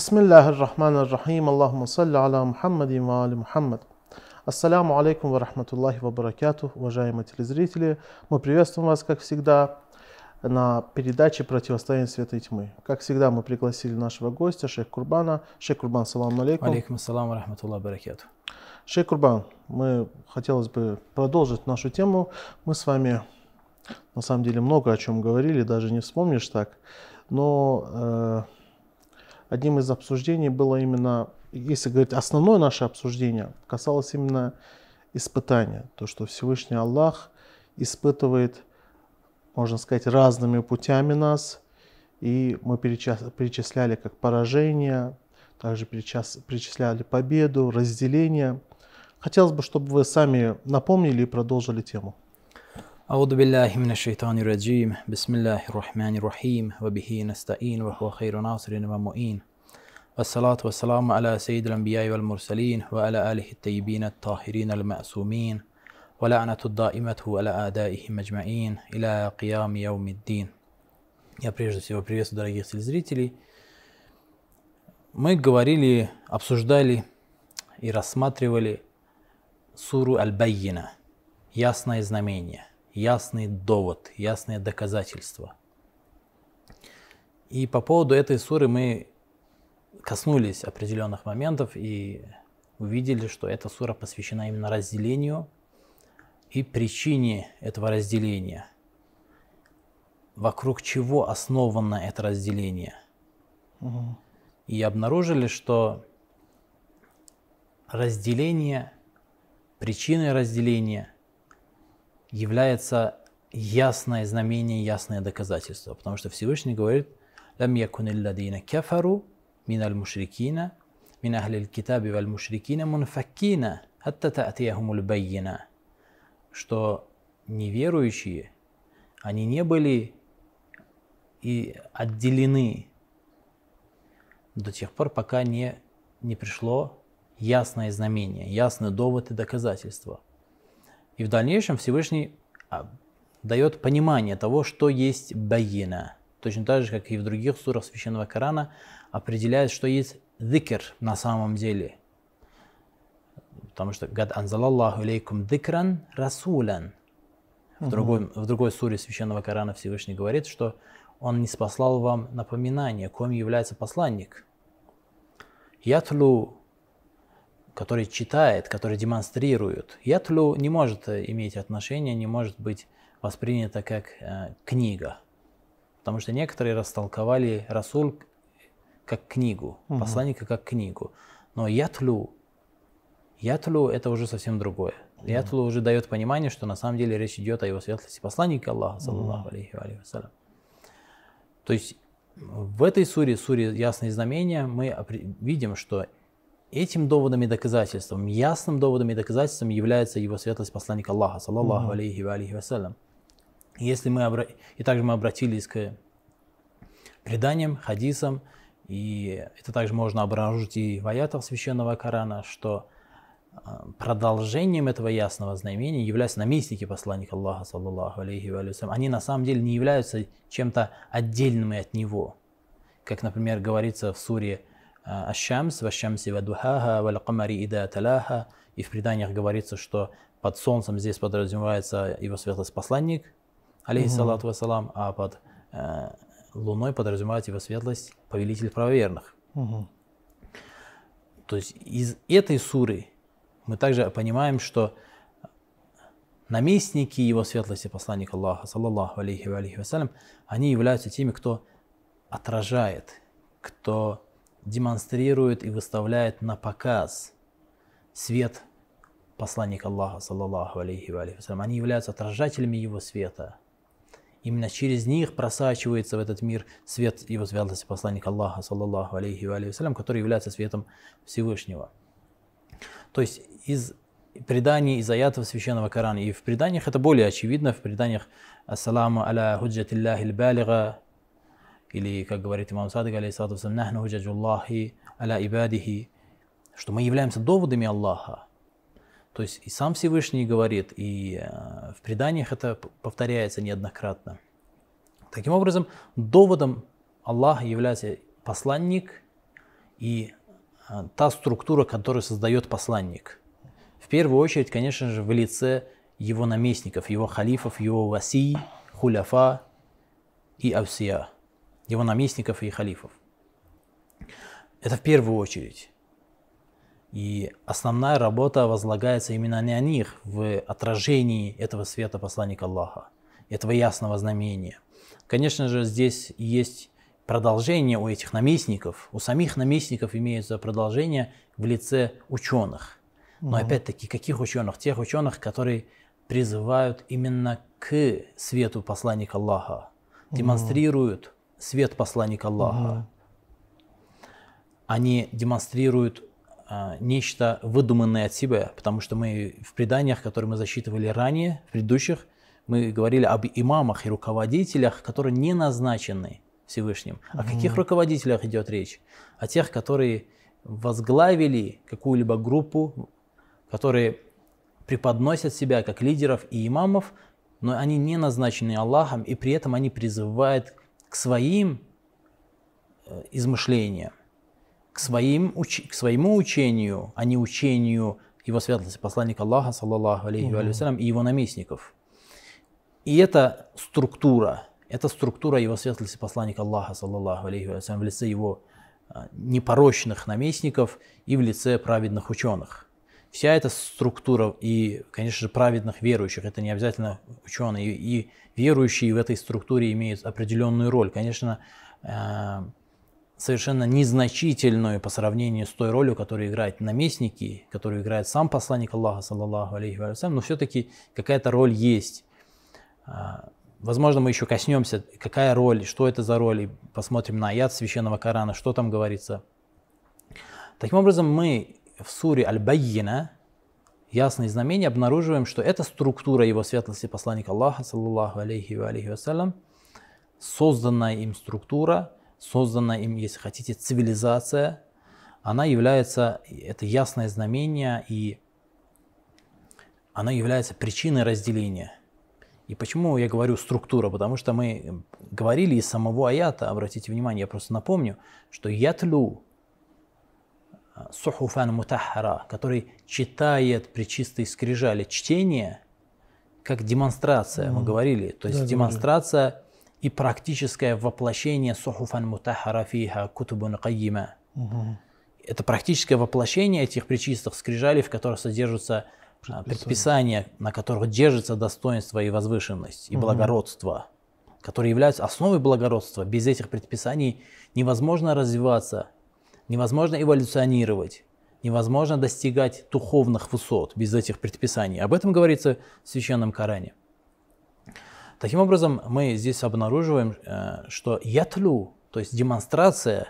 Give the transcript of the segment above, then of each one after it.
بسم الله الرحمن الرحيم اللهم صل على محمد وآل محمد Ассаляму алейкум ва рахматуллахи ва баракату, уважаемые телезрители. Мы приветствуем вас, как всегда, на передаче «Противостояние света и тьмы». Как всегда, мы пригласили нашего гостя, шейх Курбана. Шейх Курбан, салам алейкум. Алейкум ассалам ва рахматуллахи баракату. Шейх Курбан, мы хотелось бы продолжить нашу тему. Мы с вами, на самом деле, много о чем говорили, даже не вспомнишь так. Но э, одним из обсуждений было именно если говорить, основное наше обсуждение касалось именно испытания. То, что Всевышний Аллах испытывает, можно сказать, разными путями нас. И мы перечисляли как поражение, также перечисляли победу, разделение. Хотелось бы, чтобы вы сами напомнили и продолжили тему. أعوذ بالله من الشيطان الرجيم بسم الله الرحمن الرحيم وبه نستعين وهو خير ناصر ومؤين والصلاة والسلام على سيد الأنبياء والمرسلين وعلى آله الطيبين الطاهرين المأسومين ولعنة الدائمة على أعدائهم أجمعين إلى قيام يوم الدين. Я прежде всего приветствую дорогих телезрителей. Мы говорили, обсуждали и рассматривали суру Аль-Байина, ясное знамение, Ясный довод, ясное доказательство. И по поводу этой суры мы коснулись определенных моментов и увидели, что эта сура посвящена именно разделению и причине этого разделения. Вокруг чего основано это разделение. Угу. И обнаружили, что разделение, причиной разделения является ясное знамение, ясное доказательство. Потому что Всевышний говорит, «Лам якун илладина кефару мин аль мушрикина, мин ахли аль китаби валь мушрикина мунфаккина, хатта та'тияхумуль байина». Что неверующие, они не были и отделены до тех пор, пока не, не пришло ясное знамение, ясный довод и доказательство – и в дальнейшем Всевышний а, дает понимание того, что есть байина. Точно так же, как и в других сурах Священного Корана, определяет, что есть зикр на самом деле. Потому что «Гад анзалаллаху илейкум дикран расулян». В другой, в другой суре Священного Корана Всевышний говорит, что Он не спаслал вам напоминание, кем является посланник. Ятлу, который читает, который демонстрирует. Ятлу не может иметь отношения, не может быть воспринято как э, книга. Потому что некоторые растолковали Расуль как книгу, угу. посланника как книгу. Но ятлу, ятлу это уже совсем другое. Угу. Ятлу уже дает понимание, что на самом деле речь идет о его светлости посланника Аллаха, саллаллаху алейхи вассалям. То есть в этой суре, суре «Ясные знамения», мы видим, что этим доводом и доказательством, ясным доводом и доказательством является его светлость посланника Аллаха, саллаллаху угу. алейхи вассалям. Если мы обра... И также мы обратились к преданиям, хадисам, и это также можно обнаружить и в аятах Священного Корана, что а, продолжением этого ясного знамения являются наместники посланника Аллаха, саллаллаху алейхи ва Они на самом деле не являются чем-то отдельным от него. Как, например, говорится в суре а, Аш-Шамс, «Ва-Шамси ва-Духаха, ва-Камари ида талаха». И в преданиях говорится, что под солнцем здесь подразумевается его светлость посланник, алейхиссалату вассалам, а под э, Луной подразумевает его светлость повелитель правоверных. Угу. То есть из этой суры мы также понимаем, что наместники его светлости, посланник Аллаха, саллаллаху алейхи ва алейхи вассалям, они являются теми, кто отражает, кто демонстрирует и выставляет на показ свет посланника Аллаха, саллаллаху алейхи ва алейхи. Они являются отражателями его света. Именно через них просачивается в этот мир свет его святости посланника Аллаха, саллаллаху алейхи ва алейхи который является светом Всевышнего. То есть из преданий, из аятов Священного Корана. И в преданиях это более очевидно, в преданиях «Ассаламу аля худжатиллахи балига» или, как говорит имам алейхиссалату «Нахну худжаджуллахи аля ибадихи», что мы являемся доводами Аллаха, то есть и сам Всевышний говорит, и э, в преданиях это повторяется неоднократно. Таким образом, доводом Аллаха является посланник и а, та структура, которую создает посланник. В первую очередь, конечно же, в лице его наместников, его халифов, его васи, хуляфа и авсия, его наместников и халифов. Это в первую очередь. И основная работа возлагается именно на них в отражении этого света посланника Аллаха, этого ясного знамения. Конечно же, здесь есть продолжение у этих наместников. У самих наместников имеется продолжение в лице ученых. Но угу. опять-таки, каких ученых? Тех ученых, которые призывают именно к свету посланника Аллаха, демонстрируют свет посланника Аллаха. Угу. Они демонстрируют а, нечто выдуманное от себя, потому что мы в преданиях, которые мы засчитывали ранее, в предыдущих, мы говорили об имамах и руководителях, которые не назначены Всевышним. О каких руководителях идет речь? О тех, которые возглавили какую-либо группу, которые преподносят себя как лидеров и имамов, но они не назначены Аллахом, и при этом они призывают к своим э, измышлениям к, своим, к своему учению, а не учению его светлости, посланника Аллаха, саллаллаху алейхи угу. вассалям, и его наместников. И эта структура, это структура его светлости, посланника Аллаха, саллаллаху алейхи вассалям, в лице его а, непорочных наместников и в лице праведных ученых. Вся эта структура и, конечно же, праведных верующих, это не обязательно ученые, и верующие в этой структуре имеют определенную роль. Конечно, а, совершенно незначительную по сравнению с той ролью, которую играют наместники, которую играет сам посланник Аллаха, саллаллаху алейхи вассалям, но все-таки какая-то роль есть. А, возможно, мы еще коснемся, какая роль, что это за роль, и посмотрим на аят священного Корана, что там говорится. Таким образом, мы в суре Аль-Байина, ясные знамения, обнаруживаем, что это структура его светлости посланника Аллаха, саллаллаху алейхи вассалям, созданная им структура – созданная им, если хотите, цивилизация, она является, это ясное знамение, и она является причиной разделения. И почему я говорю структура? Потому что мы говорили из самого аята, обратите внимание, я просто напомню, что ятлю сухуфан мутахара, который читает при чистой скрижали чтение, как демонстрация, mm. мы говорили. То есть да, демонстрация говорили и практическое воплощение сухуфан мутахара фиха кутубун кайима. Это практическое воплощение этих причистых скрижалей, в которых содержатся а, предписания, на которых держится достоинство и возвышенность, и угу. благородство, которые являются основой благородства. Без этих предписаний невозможно развиваться, невозможно эволюционировать, невозможно достигать духовных высот без этих предписаний. Об этом говорится в Священном Коране. Таким образом, мы здесь обнаруживаем, э, что ятлю, то есть демонстрация,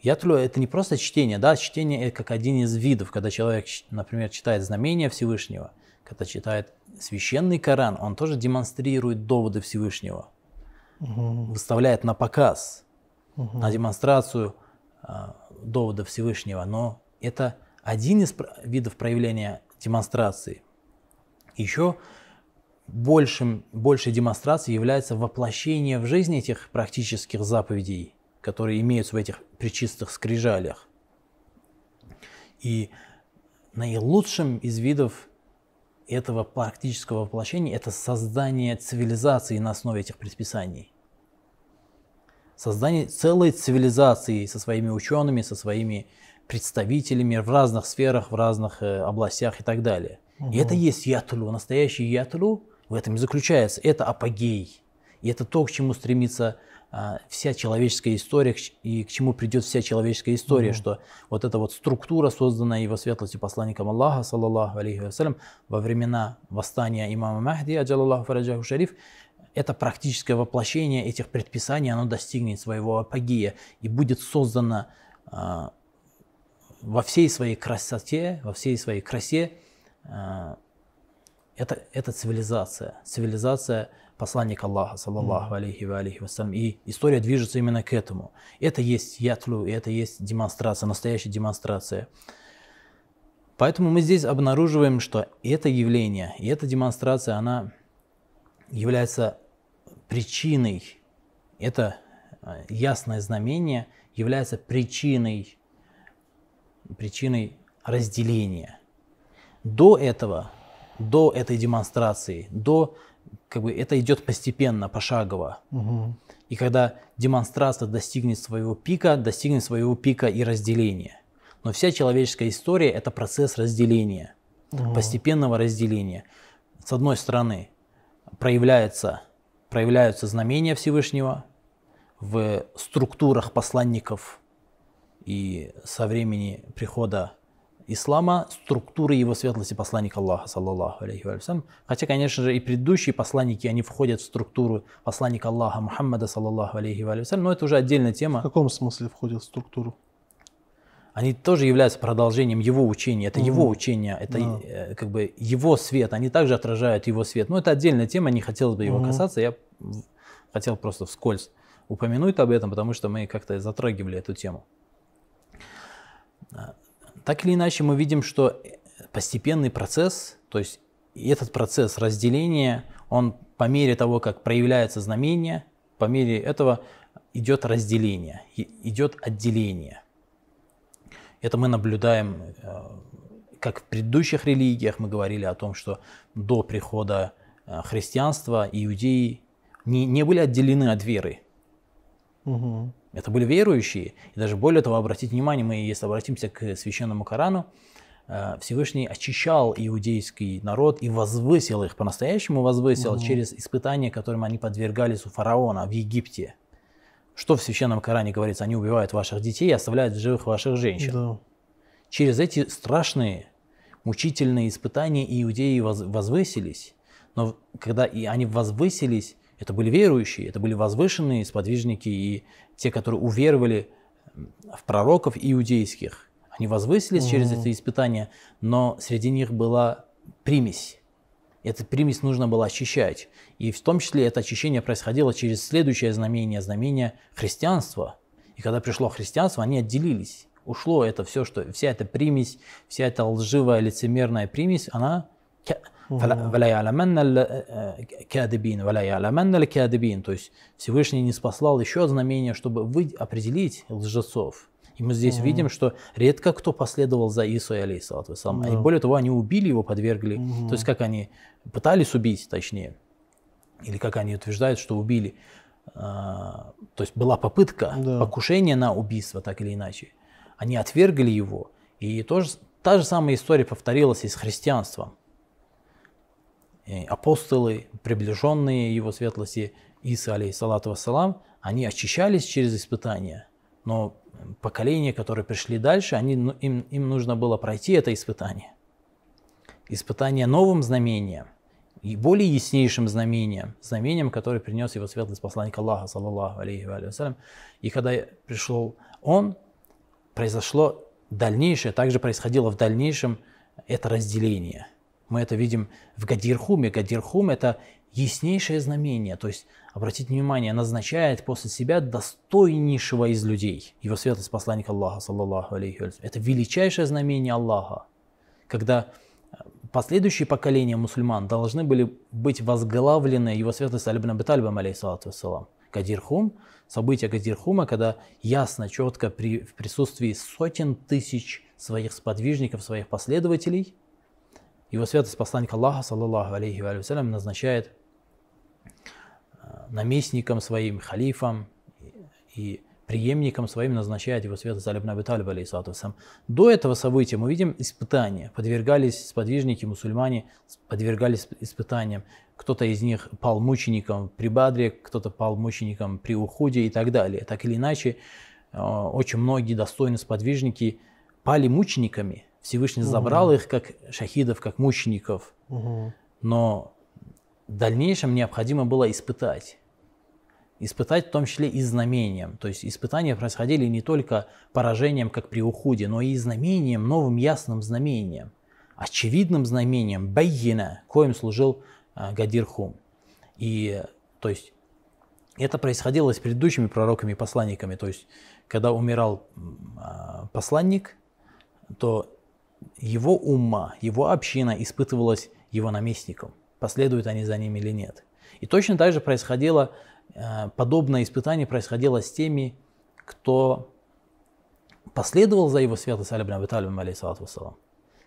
ятлю это не просто чтение, да, чтение это как один из видов, когда человек, например, читает знамения Всевышнего, когда читает священный Коран, он тоже демонстрирует доводы Всевышнего, угу. выставляет на показ, угу. на демонстрацию э, довода Всевышнего, но это один из видов проявления демонстрации. Еще большим, большей демонстрацией является воплощение в жизни этих практических заповедей, которые имеются в этих причистых скрижалях. И наилучшим из видов этого практического воплощения это создание цивилизации на основе этих предписаний. Создание целой цивилизации со своими учеными, со своими представителями в разных сферах, в разных э, областях и так далее. Угу. И это есть ятлу, настоящий ятлу, в этом и заключается. Это апогей. И это то, к чему стремится а, вся человеческая история и к чему придет вся человеческая история, mm-hmm. что вот эта вот структура, созданная его светлостью посланником Аллаха, саллаллаху алейхи вассалям, во времена восстания имама Махди, аджалаллаху фараджаху шариф, это практическое воплощение этих предписаний, оно достигнет своего апогея и будет создано а, во всей своей красоте, во всей своей красе а, это, это цивилизация, цивилизация посланника Аллаха, саллаллаху алейхи ва алейхи вассалям. И история движется именно к этому. Это есть ятлю, и это есть демонстрация, настоящая демонстрация. Поэтому мы здесь обнаруживаем, что это явление, и эта демонстрация, она является причиной, это а, ясное знамение является причиной причиной разделения. До этого, до этой демонстрации, до как бы это идет постепенно, пошагово. Угу. И когда демонстрация достигнет своего пика, достигнет своего пика и разделения. Но вся человеческая история – это процесс разделения, угу. постепенного разделения. С одной стороны, проявляется, проявляются знамения Всевышнего в структурах посланников и со времени прихода ислама, структуры его светлости посланника Аллаха, саллаллаху алейхи вассалям. Хотя, конечно же, и предыдущие посланники, они входят в структуру посланника Аллаха Мухаммада, саллаллаху алейхи вассалям, но это уже отдельная тема. В каком смысле входят в структуру? Они тоже являются продолжением его учения. Это угу. его учение, это да. Э, как бы его свет. Они также отражают его свет. Но это отдельная тема, не хотелось бы его угу. касаться. Я хотел просто вскользь упомянуть об этом, потому что мы как-то затрагивали эту тему. Так или иначе, мы видим, что постепенный процесс, то есть этот процесс разделения, он по мере того, как проявляется знамение, по мере этого идет разделение, идет отделение. Это мы наблюдаем, э, как в предыдущих религиях мы говорили о том, что до прихода э, христианства иудеи не, не были отделены от веры. Угу. Это были верующие. И даже более того, обратите внимание, мы, если обратимся к священному Корану, э, Всевышний очищал иудейский народ и возвысил их, по-настоящему возвысил угу. через испытания, которым они подвергались у фараона в Египте. Что в священном Коране говорится? Они убивают ваших детей и оставляют в живых ваших женщин. Да. Через эти страшные, мучительные испытания иудеи возвысились. Но когда и они возвысились, это были верующие, это были возвышенные сподвижники и те, которые уверовали в пророков иудейских. Они возвысились угу. через эти испытания, но среди них была примесь. Эту примесь нужно было очищать. И в том числе это очищение происходило через следующее знамение, знамение христианства. И когда пришло христианство, они отделились. Ушло это все, что вся эта примесь, вся эта лживая лицемерная примесь, она Валя яляманна кадыбин, валя яляманна кадыбин. То есть Всевышний не спаслал еще одно знамение, чтобы вы определить лжецов. И мы здесь mm-hmm. видим, что редко кто последовал за Иисусом алейхиссалату вассалам. Yeah. И более того, они убили его, подвергли. Mm-hmm. То есть как они пытались убить, точнее. Или как они утверждают, что убили. А, то есть была попытка, yeah. покушение на убийство, так или иначе. Они отвергли его. И тоже, та же самая история повторилась и с христианством апостолы, приближенные его светлости Иса, алейхиссалату вассалам, они очищались через испытания, но поколения, которые пришли дальше, они, ну, им, им нужно было пройти это испытание. Испытание новым знамением и более яснейшим знамением, знамением, которое принес его светлость посланник Аллаха, саллаллаху алейхи вассалям. И когда пришел он, произошло дальнейшее, также происходило в дальнейшем это разделение – мы это видим в Гадирхуме. Гадирхум – это яснейшее знамение. То есть, обратите внимание, назначает после себя достойнейшего из людей. Его светлость посланник Аллаха, саллаллаху алейхи Это величайшее знамение Аллаха. Когда э, последующие поколения мусульман должны были быть возглавлены его светлость Алибн Абитальбам, алейхиссалату вассалам. Гадирхум, событие Гадирхума, когда ясно, четко при, в присутствии сотен тысяч своих сподвижников, своих последователей – его святость посланник Аллаха, саллаллаху алейхи вассалям, назначает э, наместником своим, халифом и преемником своим назначает его святость Алибн Аби Талиб, До этого события мы видим испытания. Подвергались сподвижники, мусульмане, подвергались испытаниям. Кто-то из них пал мучеником при Бадре, кто-то пал мучеником при Ухуде и так далее. Так или иначе, э, очень многие достойные сподвижники пали мучениками, Всевышний угу. забрал их как шахидов, как мучеников. Угу. Но в дальнейшем необходимо было испытать. Испытать в том числе и знамением. То есть испытания происходили не только поражением, как при уходе, но и знамением, новым ясным знамением. Очевидным знамением, байина, коим служил э, Гадирхум. И то есть это происходило с предыдущими пророками и посланниками. То есть когда умирал э, посланник, то его умма, его община испытывалась его наместником, последуют они за ним или нет. И точно так же происходило, э, подобное испытание происходило с теми, кто последовал за его святость Али ибн Абиталибом, алейхиссалату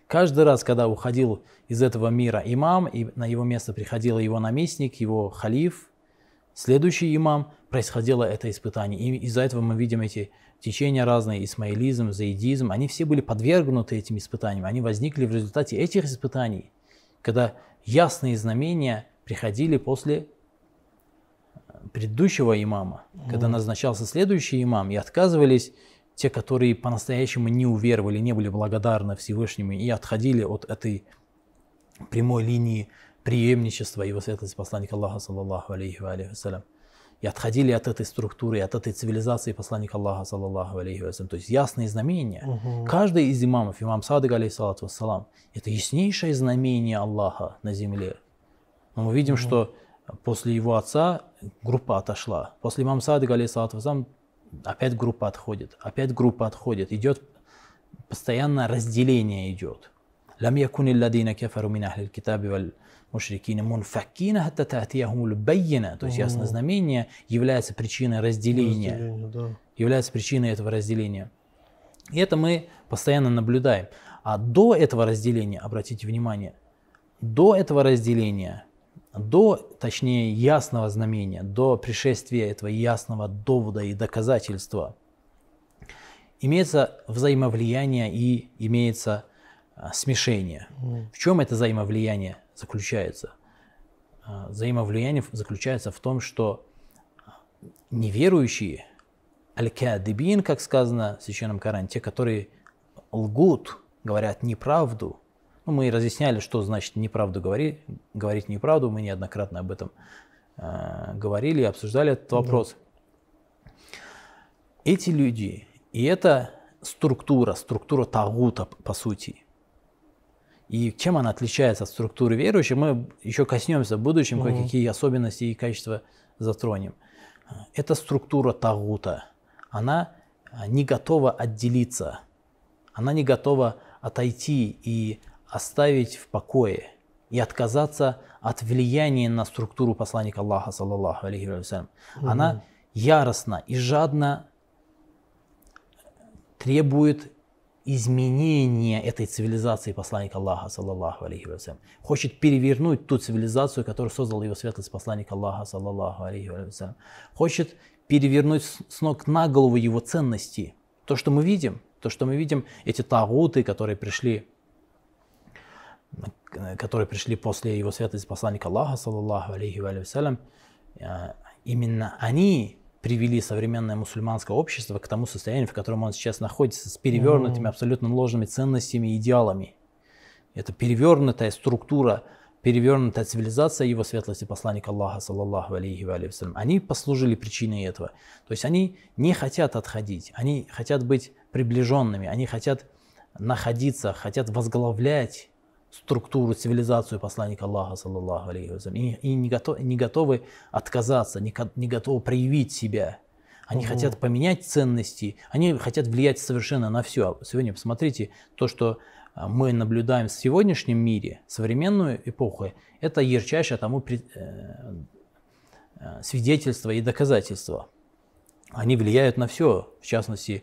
Каждый раз, когда уходил из этого мира имам, и на его место приходил его наместник, его халиф, следующий имам, происходило это испытание. И из-за этого мы видим эти течения разные, исмаилизм, заидизм, они все были подвергнуты этим испытаниям. Они возникли в результате этих испытаний, когда ясные знамения приходили после предыдущего имама, когда назначался следующий имам, и отказывались те, которые по-настоящему не уверовали, не были благодарны Всевышнему и отходили от этой прямой линии преемничества его светлости посланника Аллаха, саллаллаху алейхи ва вассалям, и отходили от этой структуры, от этой цивилизации посланника Аллаха, саллаллаху алейхи вассалям. То есть ясные знамения. Угу. Каждый из имамов, имам Садык, алейхиссалату вассалам, это яснейшее знамение Аллаха на земле. Но мы видим, угу. что после его отца группа отошла. После имама Садыка, алейхиссалату вассалам, опять группа отходит, опять группа отходит. Идет постоянное разделение идет. لم يكن الذين كفروا من أهل الكتاب мушрикина мунфакина хатта таатияхумуль байина. То есть ясное знамение является причиной разделения. разделения да. Является причиной этого разделения. И это мы постоянно наблюдаем. А до этого разделения, обратите внимание, до этого разделения, до, точнее, ясного знамения, до пришествия этого ясного довода и доказательства, имеется взаимовлияние и имеется а, смешение. В чем это взаимовлияние? Заключается? А, взаимовлияние заключается в том, что неверующие, аль-кадибин, как сказано в Священном Коране, те, которые лгут, говорят неправду, ну, мы разъясняли, что значит неправду говорить, говорить неправду. Мы неоднократно об этом э, говорили и обсуждали этот вопрос. Да. Эти люди, и это структура, структура Тагута, по сути. И чем она отличается от структуры верующих, мы еще коснемся в будущем, угу. какие особенности и качества затронем. Это структура Тагута. Она не готова отделиться, она не готова отойти и оставить в покое и отказаться от влияния на структуру посланника Аллаха, саллаллаху алейхи вассалям. Угу. Она яростно и жадно требует изменения этой цивилизации посланника Аллаха, саллаллаху алейхи вассалям. Хочет перевернуть ту цивилизацию, которую создал его светлость посланник Аллаха, саллаллаху алейхи вассалям. Хочет перевернуть с ног на голову его ценности. То, что мы видим, то, что мы видим, эти тагуты, которые пришли которые пришли после его святости посланника Аллаха, саллаллаху алейхи вассалям, э, именно они привели современное мусульманское общество к тому состоянию, в котором он сейчас находится, с перевернутыми, абсолютно ложными ценностями и идеалами. Это перевернутая структура, перевернутая цивилизация его светлости посланника Аллаха, саллаллаху алейхи вассалям. Они послужили причиной этого. То есть они не хотят отходить, они хотят быть приближенными, они хотят находиться, хотят возглавлять структуру, цивилизацию посланника Аллаха, саллаллаху алейхи и, и не, готов, не готовы отказаться, не, не готовы проявить себя. Они угу. хотят поменять ценности, они хотят влиять совершенно на все. Сегодня посмотрите, то, что а, мы наблюдаем в сегодняшнем мире, современную эпоху, это ярчайшее тому э, э, свидетельство и доказательство. Они влияют на все, в частности,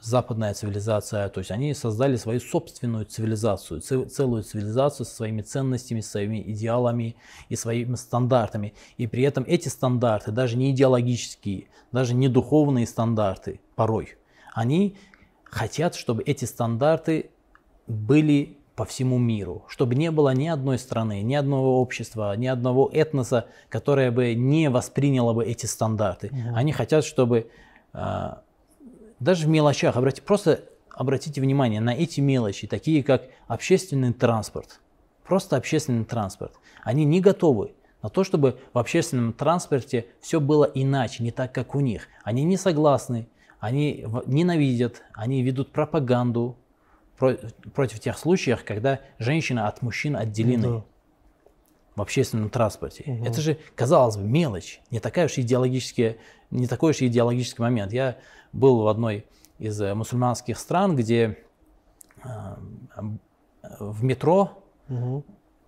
западная цивилизация, то есть они создали свою собственную цивилизацию, целую цивилизацию со своими ценностями, своими идеалами и своими стандартами. И при этом эти стандарты, даже не идеологические, даже не духовные стандарты порой, они хотят, чтобы эти стандарты были по всему миру, чтобы не было ни одной страны, ни одного общества, ни одного этноса, которое бы не восприняло бы эти стандарты. Угу. Они хотят, чтобы э, даже в мелочах, обрати, просто обратите внимание на эти мелочи, такие как общественный транспорт. Просто общественный транспорт. Они не готовы на то, чтобы в общественном транспорте все было иначе, не так, как у них. Они не согласны, они ненавидят, они ведут пропаганду против тех случаев, когда женщина от мужчин отделены. Да в общественном транспорте. Угу. Это же, казалось бы, мелочь, не такая уж идеологическая, не такой уж идеологический момент. Я был в одной из э, мусульманских стран, где э, в метро угу.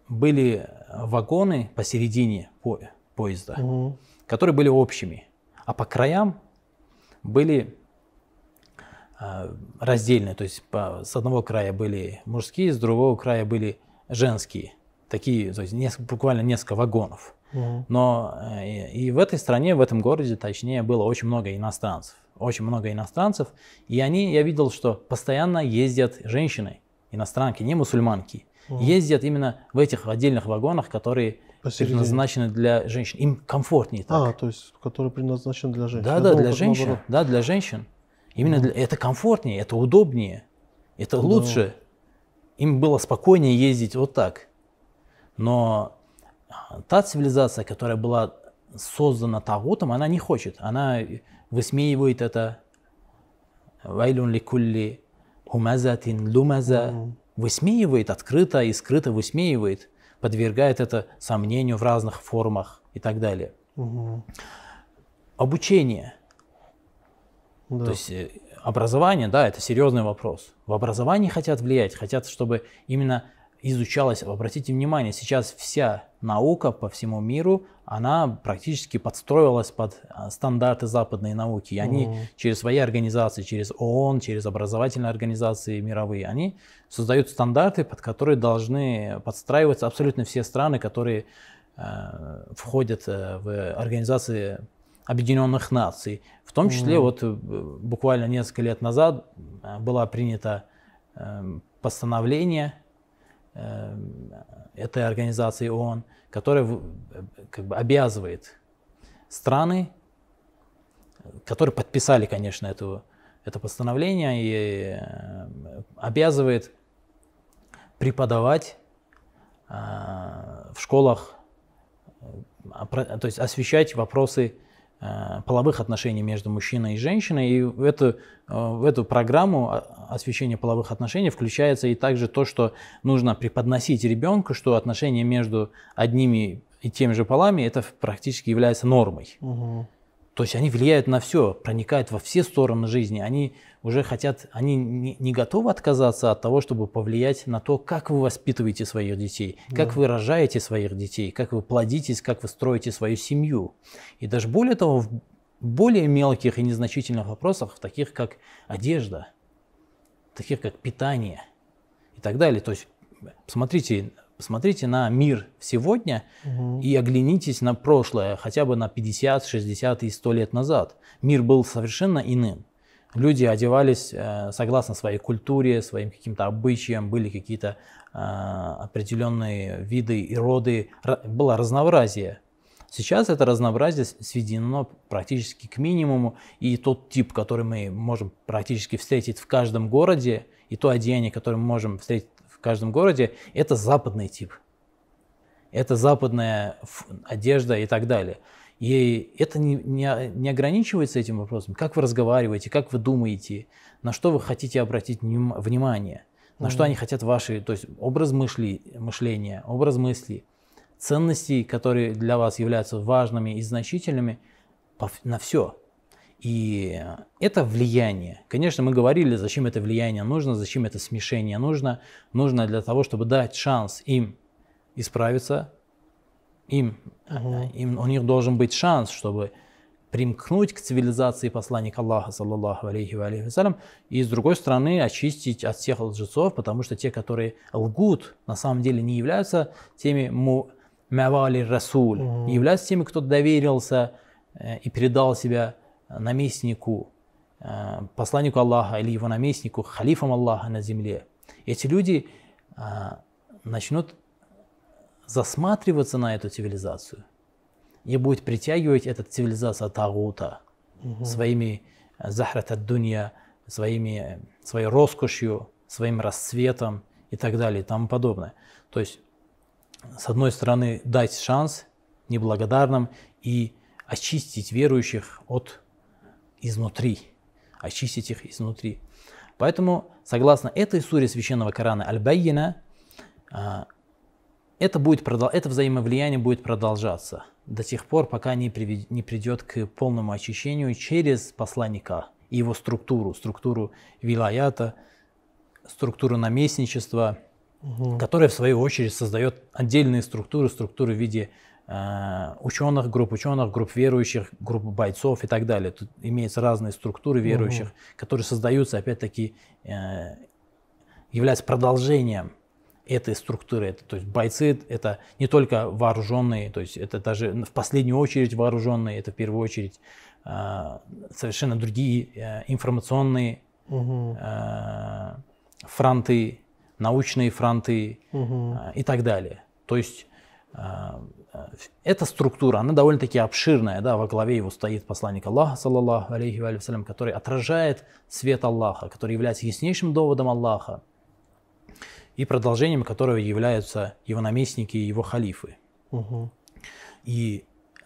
были вагоны посередине по поезда, угу. которые были общими, а по краям были а, раздельные, то есть по, с одного края были мужские, с другого края были женские, такие, то есть несколько, буквально несколько вагонов. Но э, и в этой стране, в этом городе, точнее, было очень много иностранцев. Очень много иностранцев. И они, я видел, что постоянно ездят женщины, иностранки, не мусульманки. Угу. Ездят именно в этих отдельных вагонах, которые Посередине. предназначены для женщин. Им комфортнее так. А, то есть, которые предназначены для женщин. Да, да, думал, для женщин. Наоборот. Да, для женщин. Именно для, это комфортнее, это удобнее, это да. лучше. Им было спокойнее ездить вот так. Но а, та цивилизация, которая была создана Тагутом, она не хочет. Она высмеивает это. Вайлун ликулли хумазатин лумаза. Высмеивает открыто и скрыто высмеивает, подвергает это сомнению в разных формах и так далее. Угу. Обучение. Да. То есть э, образование, да, это серьезный вопрос. В образовании хотят влиять, хотят, чтобы именно изучалось, обратите внимание, сейчас вся наука по всему миру, она практически подстроилась под а, стандарты западной науки. И они mm. через свои организации, через ООН, через образовательные организации мировые, они создают стандарты, под которые должны подстраиваться абсолютно все страны, которые э, входят э, в организации Объединенных Наций. В том числе, mm. вот э, буквально несколько лет назад э, было принято э, постановление Эм, этой организации ООН, которая как бы обязывает страны, которые подписали, конечно, эту, это постановление, и э, обязывает преподавать э, в школах, э, то есть освещать вопросы Э, половых отношений между мужчиной и женщиной. И в эту, э, в эту программу освещения половых отношений включается и также то, что нужно преподносить ребенку, что отношения между одними и теми же полами это практически является нормой. Угу. То есть они влияют на все, проникают во все стороны жизни. Они уже хотят, они не, не готовы отказаться от того, чтобы повлиять на то, как вы воспитываете своих детей, да. как вы рожаете своих детей, как вы плодитесь, как вы строите свою семью. И даже более того, в более мелких и незначительных вопросах, таких как одежда, таких как питание и так далее. То есть, посмотрите, Посмотрите на мир сегодня угу. и оглянитесь на прошлое, хотя бы на 50, 60 и 100 лет назад. Мир был совершенно иным. Люди одевались э, согласно своей культуре, своим каким-то обычаям, были какие-то э, определенные виды и роды, было разнообразие. Сейчас это разнообразие сведено практически к минимуму, и тот тип, который мы можем практически встретить в каждом городе, и то одеяние, которое мы можем встретить в каждом городе, это западный тип. Это западная одежда и так далее. И это не, не, не ограничивается этим вопросом. Как вы разговариваете, как вы думаете, на что вы хотите обратить внимание, на mm-hmm. что они хотят ваши, то есть образ мысли, мышления, образ мысли, ценности, которые для вас являются важными и значительными, на все. И это влияние. Конечно, мы говорили, зачем это влияние нужно, зачем это смешение нужно. Нужно для того, чтобы дать шанс им исправиться, им, угу. им, у них должен быть шанс, чтобы примкнуть к цивилизации посланника Аллаха, саллаллаху алейхи ва вассалям, и с другой стороны очистить от всех лжецов, потому что те, которые лгут, на самом деле не являются теми му мявали расуль, не являются теми, кто доверился э, и передал себя наместнику, э, посланнику Аллаха или его наместнику, халифам Аллаха на земле, эти люди э, начнут засматриваться на эту цивилизацию и будет притягивать эту цивилизацию Тагута угу. своими э, захрат дунья, своими, своей роскошью, своим расцветом и так далее и тому подобное. То есть, с одной стороны, дать шанс неблагодарным и очистить верующих от изнутри, очистить их изнутри. Поэтому, согласно этой суре священного Корана Аль-Байина, а, это, будет, это взаимовлияние будет продолжаться до тех пор, пока не, привед, не придет к полному очищению через посланника и его структуру, структуру вилаята, структуру наместничества, угу. которая в свою очередь создает отдельные структуры, структуры в виде ученых, групп ученых, групп верующих, групп бойцов и так далее. Тут имеются разные структуры верующих, угу. которые создаются, опять-таки, э, являются продолжением этой структуры. Это, то есть бойцы это не только вооруженные, то есть это даже в последнюю очередь вооруженные, это в первую очередь э, совершенно другие э, информационные угу. э, фронты, научные фронты угу. э, и так далее. То есть э, эта структура, она довольно-таки обширная, да, во главе его стоит посланник Аллаха, саллаллаху алейхи вассалям, который отражает свет Аллаха, который является яснейшим доводом Аллаха и продолжением которого являются его наместники и его халифы. Угу. И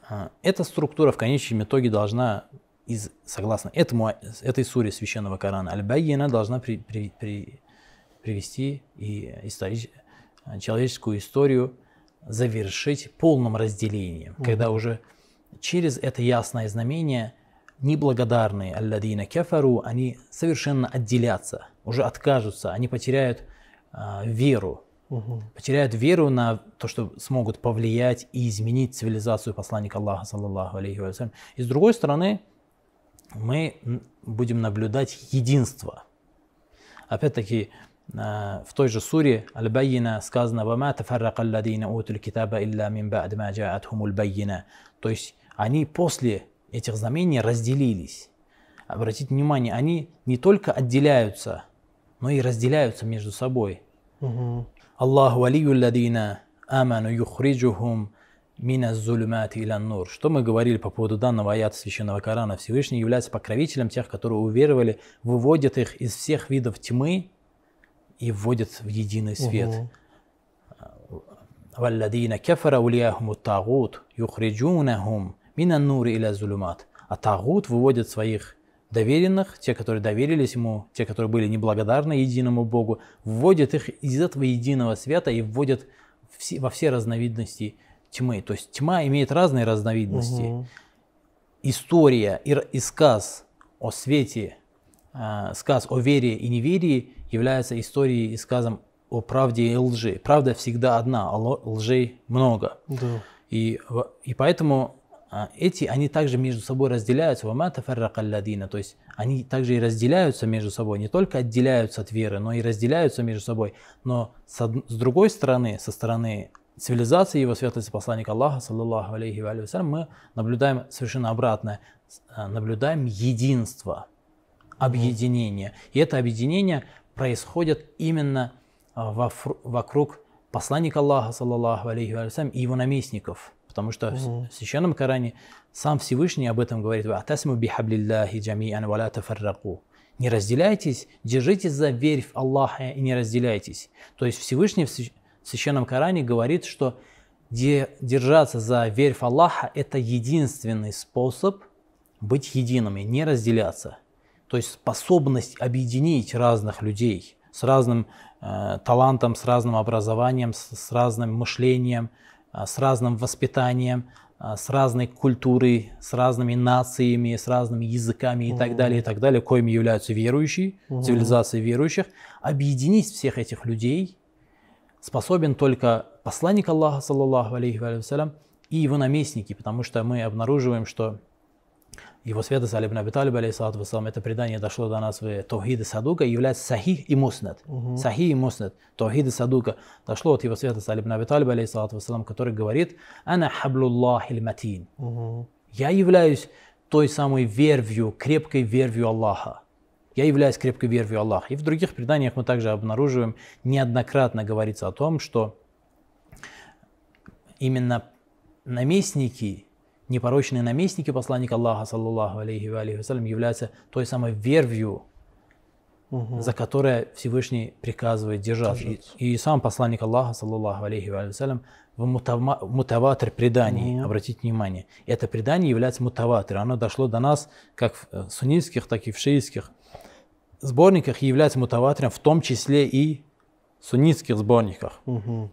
а, эта структура в конечном итоге должна, из, согласно этому, этой суре священного Корана, Аль-Байина должна при, при, при, привести и историч, человеческую историю завершить полным разделением, угу. когда уже через это ясное знамение неблагодарные алладина кефару, они совершенно отделятся, уже откажутся, они потеряют а, веру, угу. потеряют веру на то, что смогут повлиять и изменить цивилизацию посланника Аллаха, саллаллаху алейхи вассалям. И с другой стороны, мы будем наблюдать единство. Опять-таки, в той же суре Аль-Байина сказано «Вама тафаррака алладина утуль китаба илля мин ба'д ма джа'атхумуль байина». То есть они после этих знамений разделились. Обратите внимание, они не только отделяются – но и разделяются между собой. Аллаху алию ладина аману юхриджухум мина зулюмати иля нур. Что мы говорили по поводу данного аята Священного Корана? Всевышний является покровителем тех, которые уверовали, выводит их из всех видов тьмы и вводят в единый свет. «Валладина кефара улияхуму тагут юхриджунахум минан нури иля зулюмат». А тагут выводит своих доверенных, те, которые доверились ему, те, которые были неблагодарны единому Богу, вводит их из этого единого света и вводит во все разновидности тьмы. То есть тьма имеет разные разновидности. Угу. История и, и сказ о свете сказ о вере и неверии является историей и сказом о правде и лжи. Правда всегда одна, а лжей много. Да. И, и поэтому а, эти, они также между собой разделяются, то есть они также и разделяются между собой, не только отделяются от веры, но и разделяются между собой. Но с, с другой стороны, со стороны цивилизации его святости посланника Аллаха, саллаллаху алейхи ва мы наблюдаем совершенно обратное, а, наблюдаем единство, объединение. И это объединение происходит именно а, вокруг посланника Аллаха, саллаллаху алейхи ва и его наместников – Потому что угу. в Священном Коране сам Всевышний об этом говорит. Не разделяйтесь, держитесь за верь в Аллаха и не разделяйтесь. То есть Всевышний в Священном Коране говорит, что держаться за верь в Аллаха – это единственный способ быть едиными, не разделяться. То есть способность объединить разных людей с разным э, талантом, с разным образованием, с, с разным мышлением – а, с разным воспитанием, а, с разной культурой, с разными нациями, с разными языками и так далее, и так далее, коими являются верующие, угу. цивилизация верующих, объединить всех этих людей способен только посланник Аллаха, саллаллаху алейхи вассалям, и его наместники, потому что мы обнаруживаем, что его святость Али ибн Аби Талиб, алейхиссалату это предание дошло до нас в Тавхиде Садука, является сахих и муснад. Угу. Сахих и муснад. Тавхиде Садука дошло от его святости Али ибн Аби Талиб, алейхиссалату который говорит «Ана хаблуллахи матин». Я являюсь той самой вервью, крепкой вервью Аллаха. Я являюсь крепкой вервью Аллаха. И в других преданиях мы также обнаруживаем, неоднократно говорится о том, что именно наместники непорочные наместники посланника Аллаха, саллаллаху алейхи ва вассалям, являются той самой вервью, угу. за которой Всевышний приказывает держаться. И, и сам посланник Аллаха, саллаллаху алейхи ва вассалям, в мутаватр преданий, угу. обратите внимание. Это предание является мутаватр. Оно дошло до нас как в э, суннитских, так и в шиитских сборниках и является мутаватром, в том числе и в суннитских сборниках. Угу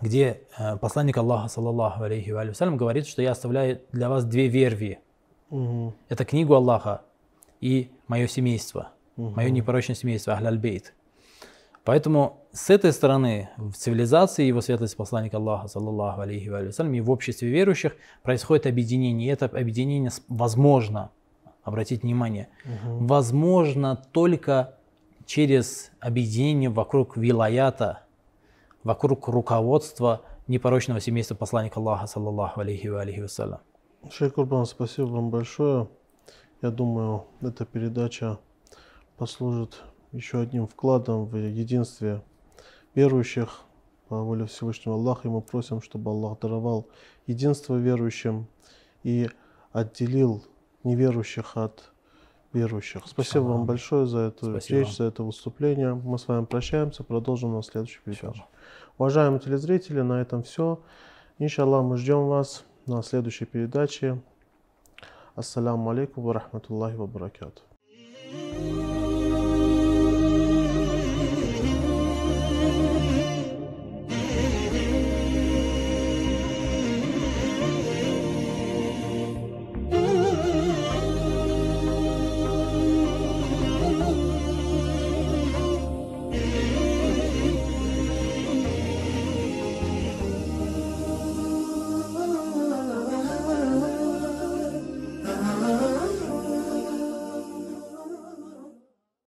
где э, посланник Аллаха, саллаллаху алейхи ва салям, говорит, что я оставляю для вас две верви. Угу. Это книгу Аллаха и мое семейство, угу. мое непорочное семейство, Ахляль Бейт. Поэтому с этой стороны в цивилизации его светлость посланника Аллаха, саллаллаху алейхи ва салям, и в обществе верующих происходит объединение. И это объединение возможно, обратите внимание, угу. возможно только через объединение вокруг вилаята, вокруг руководства непорочного семейства посланника Аллаха, саллаллаху алейхи ва алейхи вассалям. Шейх Курбан, спасибо вам большое. Я думаю, эта передача послужит еще одним вкладом в единстве верующих. По воле Всевышнего Аллаха, и мы просим, чтобы Аллах даровал единство верующим и отделил неверующих от верующих. Спасибо вам большое за эту Спасибо. речь, за это выступление. Мы с вами прощаемся, продолжим на следующей передаче. Уважаемые телезрители, на этом все. Иншаллах, мы ждем вас на следующей передаче. Ассаламу алейкум ва рахматуллахи ва баракату.